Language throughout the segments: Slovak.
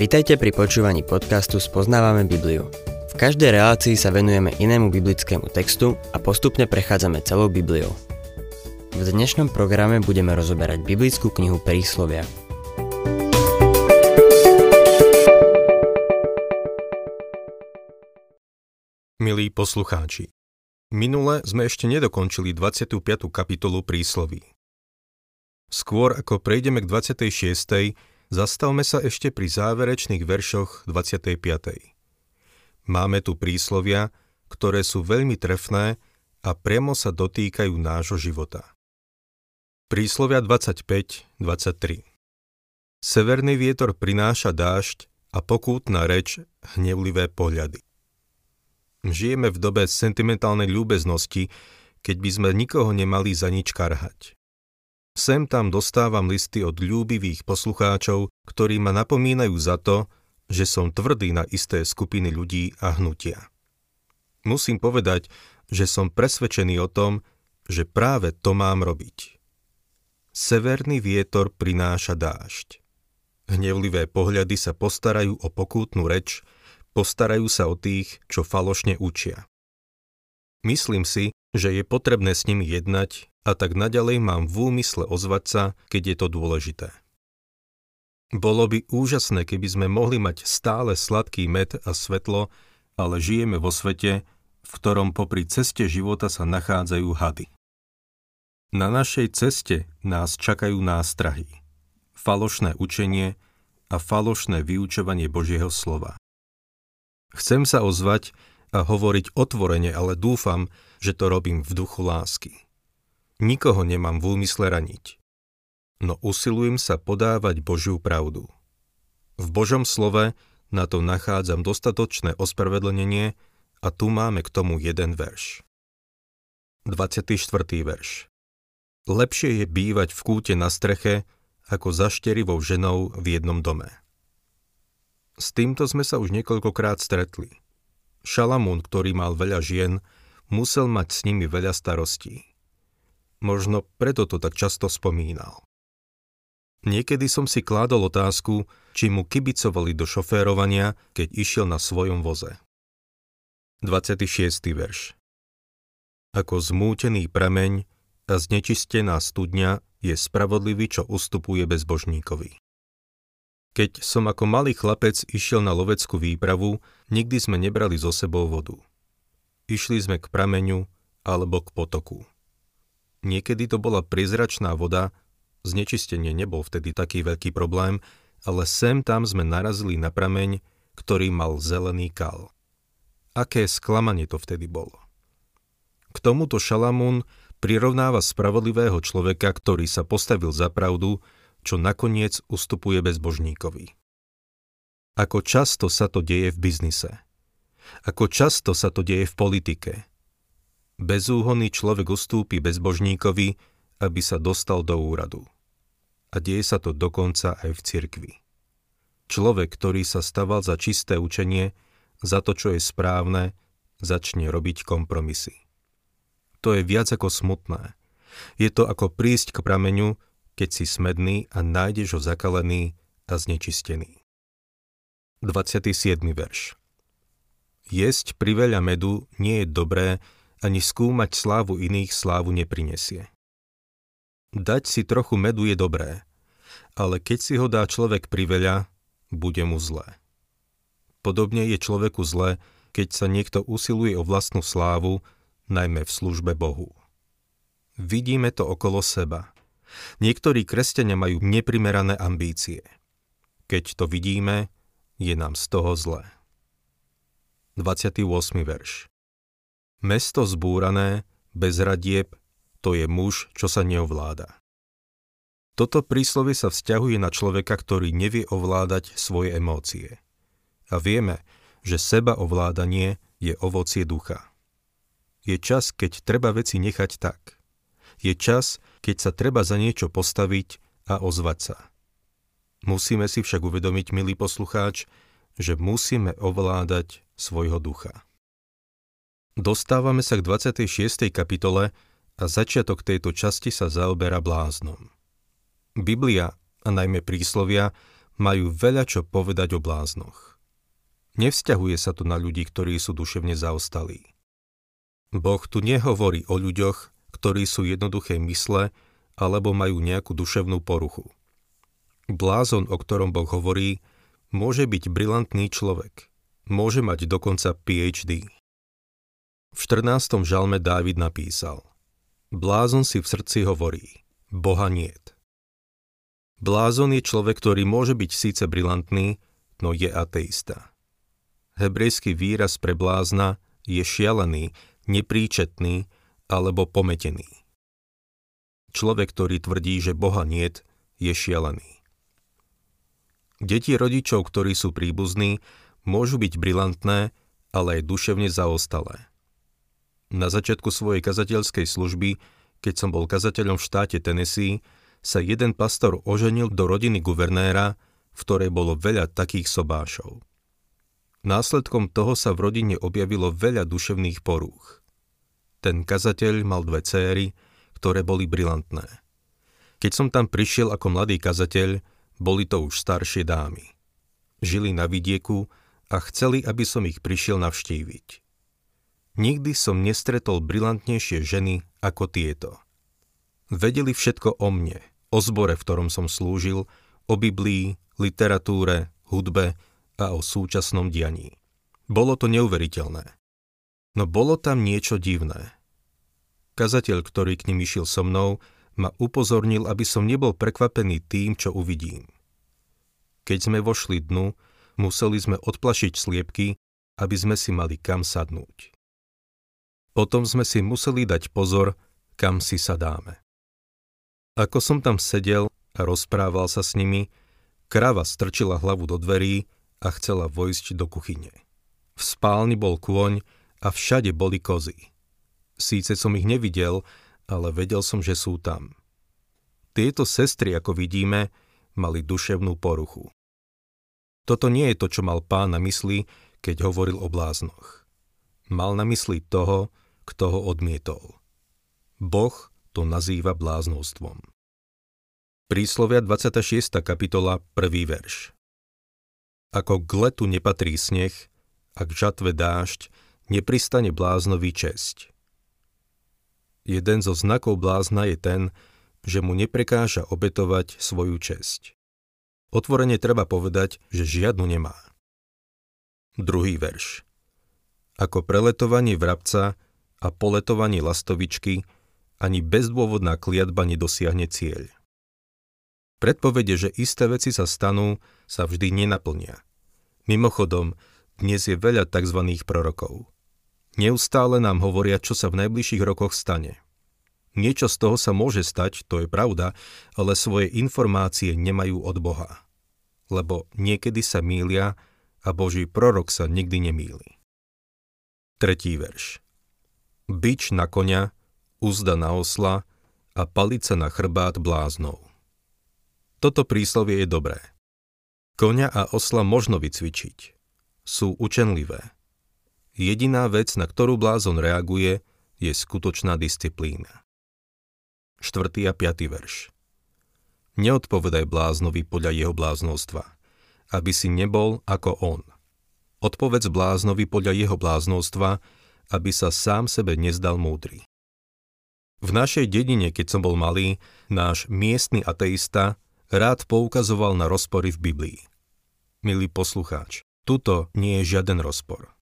Vitajte pri počúvaní podcastu Spoznávame Bibliu. V každej relácii sa venujeme inému biblickému textu a postupne prechádzame celou Bibliou. V dnešnom programe budeme rozoberať biblickú knihu Príslovia. Milí poslucháči, minule sme ešte nedokončili 25. kapitolu prísloví. Skôr ako prejdeme k 26. zastavme sa ešte pri záverečných veršoch 25. Máme tu príslovia, ktoré sú veľmi trefné a priamo sa dotýkajú nášho života. Príslovia 25-23 Severný vietor prináša dážď a pokútna reč hnevlivé pohľady. Žijeme v dobe sentimentálnej ľúbeznosti, keď by sme nikoho nemali za nič karhať. Sem tam dostávam listy od ľúbivých poslucháčov, ktorí ma napomínajú za to, že som tvrdý na isté skupiny ľudí a hnutia. Musím povedať, že som presvedčený o tom, že práve to mám robiť. Severný vietor prináša dážď. Hnevlivé pohľady sa postarajú o pokútnu reč, postarajú sa o tých, čo falošne učia. Myslím si, že je potrebné s nimi jednať a tak naďalej mám v úmysle ozvať sa, keď je to dôležité. Bolo by úžasné, keby sme mohli mať stále sladký med a svetlo, ale žijeme vo svete, v ktorom popri ceste života sa nachádzajú hady. Na našej ceste nás čakajú nástrahy, falošné učenie a falošné vyučovanie Božieho slova. Chcem sa ozvať a hovoriť otvorene, ale dúfam, že to robím v duchu lásky. Nikoho nemám v úmysle raniť, no usilujem sa podávať Božiu pravdu. V Božom slove na to nachádzam dostatočné ospravedlnenie a tu máme k tomu jeden verš. 24. verš Lepšie je bývať v kúte na streche, ako za šterivou ženou v jednom dome. S týmto sme sa už niekoľkokrát stretli. Šalamún, ktorý mal veľa žien, musel mať s nimi veľa starostí. Možno preto to tak často spomínal. Niekedy som si kládol otázku, či mu kibicovali do šoférovania, keď išiel na svojom voze. 26. verš Ako zmútený prameň a znečistená studňa je spravodlivý, čo ustupuje bezbožníkovi. Keď som ako malý chlapec išiel na loveckú výpravu, nikdy sme nebrali zo sebou vodu. Išli sme k prameňu alebo k potoku. Niekedy to bola prizračná voda, znečistenie nebol vtedy taký veľký problém, ale sem tam sme narazili na prameň, ktorý mal zelený kal. Aké sklamanie to vtedy bolo. K tomuto Šalamún prirovnáva spravodlivého človeka, ktorý sa postavil za pravdu, čo nakoniec ustupuje bezbožníkovi. Ako často sa to deje v biznise. Ako často sa to deje v politike – Bezúhonný človek ustúpi bezbožníkovi, aby sa dostal do úradu. A deje sa to dokonca aj v cirkvi. Človek, ktorý sa staval za čisté učenie, za to, čo je správne, začne robiť kompromisy. To je viac ako smutné. Je to ako prísť k prameňu, keď si smedný a nájdeš ho zakalený a znečistený. 27. verš Jesť priveľa medu nie je dobré, ani skúmať slávu iných slávu neprinesie. Dať si trochu medu je dobré, ale keď si ho dá človek priveľa, bude mu zlé. Podobne je človeku zlé, keď sa niekto usiluje o vlastnú slávu, najmä v službe Bohu. Vidíme to okolo seba. Niektorí kresťania majú neprimerané ambície. Keď to vidíme, je nám z toho zlé. 28. verš Mesto zbúrané, bez radieb, to je muž, čo sa neovláda. Toto príslovie sa vzťahuje na človeka, ktorý nevie ovládať svoje emócie. A vieme, že seba ovládanie je ovocie ducha. Je čas, keď treba veci nechať tak. Je čas, keď sa treba za niečo postaviť a ozvať sa. Musíme si však uvedomiť, milý poslucháč, že musíme ovládať svojho ducha. Dostávame sa k 26. kapitole a začiatok tejto časti sa zaoberá bláznom. Biblia a najmä príslovia, majú veľa čo povedať o bláznoch. Nevzťahuje sa to na ľudí, ktorí sú duševne zaostalí. Boh tu nehovorí o ľuďoch, ktorí sú jednoduché mysle alebo majú nejakú duševnú poruchu. Blázon, o ktorom Boh hovorí, môže byť brilantný človek. Môže mať dokonca PhD. V 14. žalme Dávid napísal Blázon si v srdci hovorí, Boha niet. Blázon je človek, ktorý môže byť síce brilantný, no je ateista. Hebrejský výraz pre blázna je šialený, nepríčetný alebo pometený. Človek, ktorý tvrdí, že Boha niet, je šialený. Deti rodičov, ktorí sú príbuzní, môžu byť brilantné, ale aj duševne zaostalé. Na začiatku svojej kazateľskej služby, keď som bol kazateľom v štáte Tennessee, sa jeden pastor oženil do rodiny guvernéra, v ktorej bolo veľa takých sobášov. Následkom toho sa v rodine objavilo veľa duševných porúch. Ten kazateľ mal dve céry, ktoré boli brilantné. Keď som tam prišiel ako mladý kazateľ, boli to už staršie dámy. Žili na vidieku a chceli, aby som ich prišiel navštíviť. Nikdy som nestretol brilantnejšie ženy ako tieto. Vedeli všetko o mne, o zbore, v ktorom som slúžil, o Biblii, literatúre, hudbe a o súčasnom dianí. Bolo to neuveriteľné. No bolo tam niečo divné. Kazateľ, ktorý k nim išiel so mnou, ma upozornil, aby som nebol prekvapený tým, čo uvidím. Keď sme vošli dnu, museli sme odplašiť sliepky, aby sme si mali kam sadnúť. Potom sme si museli dať pozor, kam si sadáme. Ako som tam sedel a rozprával sa s nimi, krava strčila hlavu do dverí a chcela vojsť do kuchyne. V spálni bol kôň a všade boli kozy. Síce som ich nevidel, ale vedel som, že sú tam. Tieto sestry, ako vidíme, mali duševnú poruchu. Toto nie je to, čo mal pán na mysli, keď hovoril o bláznoch. Mal na mysli toho, kto ho odmietol. Boh to nazýva bláznostvom. Príslovia 26. kapitola 1. verš Ako k letu nepatrí sneh, a k žatve dážď, nepristane bláznový česť. Jeden zo znakov blázna je ten, že mu neprekáža obetovať svoju česť. Otvorene treba povedať, že žiadnu nemá. Druhý verš. Ako preletovanie vrabca a poletovanie lastovičky, ani bezdôvodná kliatba nedosiahne cieľ. Predpovede, že isté veci sa stanú, sa vždy nenaplnia. Mimochodom, dnes je veľa tzv. prorokov. Neustále nám hovoria, čo sa v najbližších rokoch stane. Niečo z toho sa môže stať, to je pravda, ale svoje informácie nemajú od Boha. Lebo niekedy sa mília a Boží prorok sa nikdy nemýli. Tretí verš. Bič na konia, úzda na osla a palica na chrbát bláznov. Toto príslovie je dobré. Konia a osla možno vycvičiť. Sú učenlivé. Jediná vec, na ktorú blázon reaguje, je skutočná disciplína. 4. a 5. verš Neodpovedaj bláznovi podľa jeho bláznostva, aby si nebol ako on. Odpovedz bláznovi podľa jeho bláznostva, aby sa sám sebe nezdal múdry. V našej dedine, keď som bol malý, náš miestny ateista rád poukazoval na rozpory v Biblii. Milý poslucháč, tuto nie je žiaden rozpor.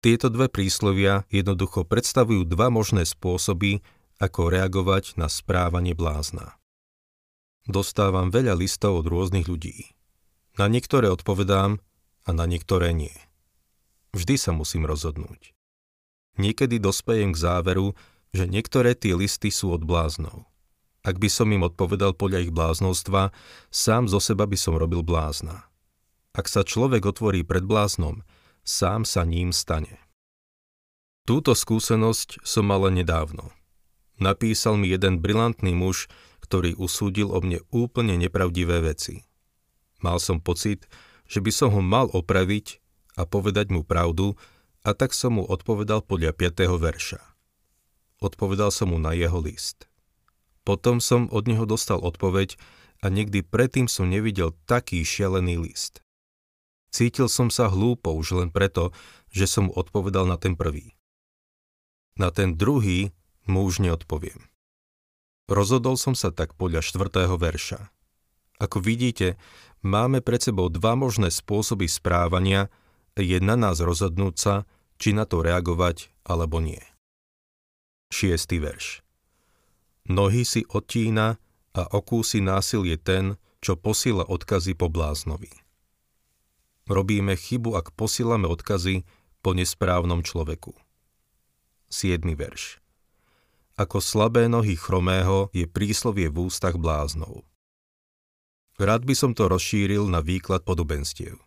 Tieto dve príslovia jednoducho predstavujú dva možné spôsoby, ako reagovať na správanie blázna. Dostávam veľa listov od rôznych ľudí. Na niektoré odpovedám a na niektoré nie. Vždy sa musím rozhodnúť. Niekedy dospejem k záveru, že niektoré tie listy sú od bláznov. Ak by som im odpovedal podľa ich bláznostva, sám zo seba by som robil blázna. Ak sa človek otvorí pred bláznom, sám sa ním stane. Túto skúsenosť som mal nedávno. Napísal mi jeden brilantný muž, ktorý usúdil o mne úplne nepravdivé veci. Mal som pocit, že by som ho mal opraviť a povedať mu pravdu, a tak som mu odpovedal podľa 5. verša. Odpovedal som mu na jeho list. Potom som od neho dostal odpoveď a nikdy predtým som nevidel taký šialený list. Cítil som sa hlúpo už len preto, že som mu odpovedal na ten prvý. Na ten druhý mu už neodpoviem. Rozhodol som sa tak podľa štvrtého verša. Ako vidíte, máme pred sebou dva možné spôsoby správania, je na nás rozhodnúť sa, či na to reagovať alebo nie. Šiestý verš. Nohy si odtína a okúsi násilie ten, čo posíla odkazy po bláznovi. Robíme chybu, ak posílame odkazy po nesprávnom človeku. 7. verš. Ako slabé nohy chromého je príslovie v ústach bláznov. Rád by som to rozšíril na výklad podobenstiev.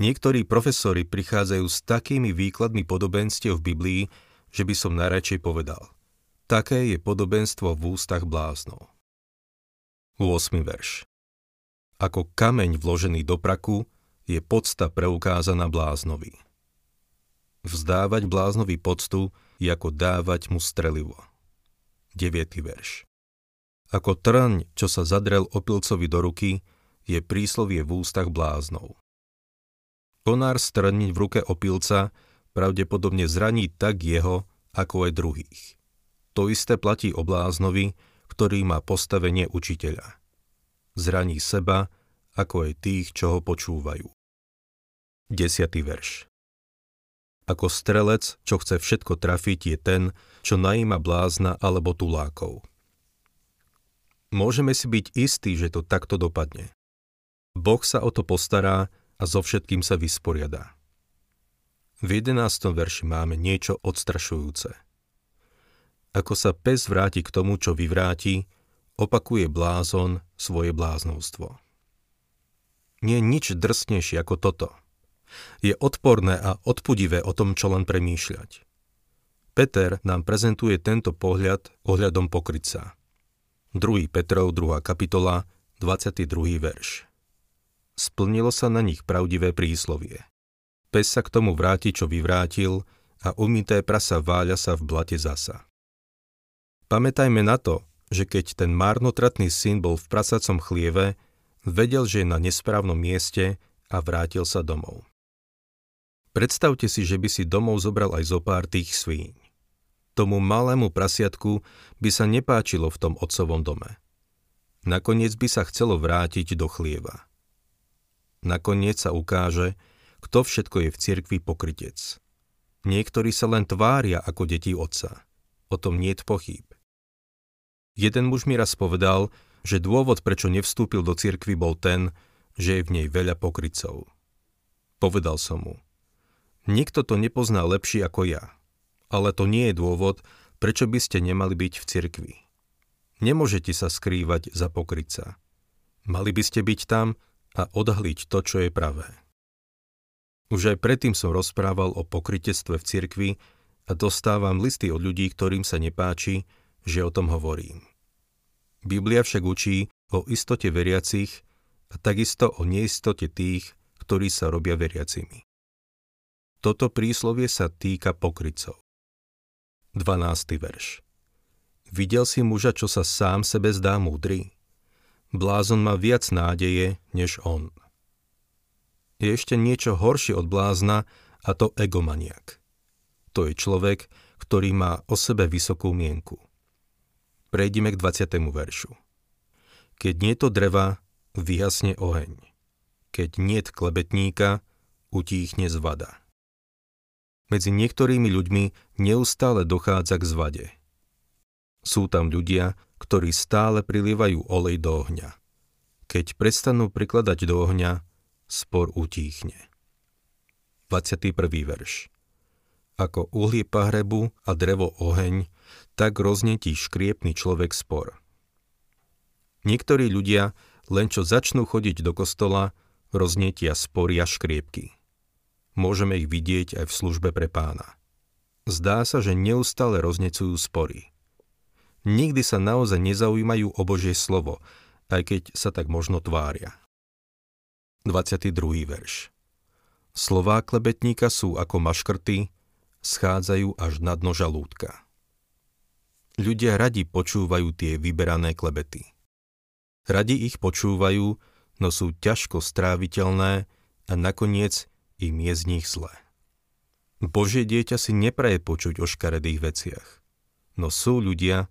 Niektorí profesori prichádzajú s takými výkladmi podobenstiev v Biblii, že by som najradšej povedal. Také je podobenstvo v ústach bláznov. 8. verš. Ako kameň vložený do praku je podsta preukázaná bláznovi. Vzdávať bláznovi poctu je ako dávať mu strelivo. 9. verš. Ako trň, čo sa zadrel opilcovi do ruky, je príslovie v ústach bláznov. Konár strniť v ruke opilca pravdepodobne zraní tak jeho, ako aj druhých. To isté platí o bláznovi, ktorý má postavenie učiteľa. Zraní seba, ako aj tých, čo ho počúvajú. 10. verš Ako strelec, čo chce všetko trafiť, je ten, čo najíma blázna alebo tulákov. Môžeme si byť istí, že to takto dopadne. Boh sa o to postará a so všetkým sa vysporiadá. V 11. verši máme niečo odstrašujúce. Ako sa pes vráti k tomu, čo vyvráti, opakuje blázon svoje bláznovstvo. Nie je nič drsnejšie ako toto. Je odporné a odpudivé o tom, čo len premýšľať. Peter nám prezentuje tento pohľad ohľadom pokryca. 2. Petrov, 2. kapitola, 22. verš. Splnilo sa na nich pravdivé príslovie. Pes sa k tomu vráti, čo vyvrátil, a umité prasa váľa sa v blate zasa. Pamätajme na to, že keď ten márnotratný syn bol v prasacom chlieve, vedel, že je na nesprávnom mieste a vrátil sa domov. Predstavte si, že by si domov zobral aj zo pár tých svíň. Tomu malému prasiatku by sa nepáčilo v tom otcovom dome. Nakoniec by sa chcelo vrátiť do chlieva. Nakoniec sa ukáže, kto všetko je v cirkvi pokrytec. Niektorí sa len tvária ako deti otca. O tom nie je pochýb. Jeden muž mi raz povedal, že dôvod, prečo nevstúpil do cirkvy, bol ten, že je v nej veľa pokrycov. Povedal som mu, nikto to nepozná lepšie ako ja, ale to nie je dôvod, prečo by ste nemali byť v cirkvi. Nemôžete sa skrývať za pokryca. Mali by ste byť tam a odhliť to, čo je pravé. Už aj predtým som rozprával o pokrytectve v cirkvi a dostávam listy od ľudí, ktorým sa nepáči, že o tom hovorím. Biblia však učí o istote veriacich a takisto o neistote tých, ktorí sa robia veriacimi. Toto príslovie sa týka pokrycov. 12. verš Videl si muža, čo sa sám sebe zdá múdry? Blázon má viac nádeje, než on. Je ešte niečo horšie od blázna, a to egomaniak. To je človek, ktorý má o sebe vysokú mienku. Prejdime k 20. veršu. Keď nie to dreva, vyhasne oheň. Keď nie klebetníka, utíchne zvada. Medzi niektorými ľuďmi neustále dochádza k zvade. Sú tam ľudia, ktorí stále prilievajú olej do ohňa. Keď prestanú prikladať do ohňa, spor utíchne. 21. verš Ako uhlie pahrebu a drevo oheň, tak roznetí škriepný človek spor. Niektorí ľudia, len čo začnú chodiť do kostola, roznietia spory a škriepky. Môžeme ich vidieť aj v službe pre pána. Zdá sa, že neustále roznecujú spory. Nikdy sa naozaj nezaujímajú o Božie slovo, aj keď sa tak možno tvária. 22. verš Slová klebetníka sú ako maškrty, schádzajú až na dno žalúdka. Ľudia radi počúvajú tie vyberané klebety. Radi ich počúvajú, no sú ťažko stráviteľné a nakoniec im je z nich zlé. Božie dieťa si nepraje počuť o škaredých veciach, no sú ľudia,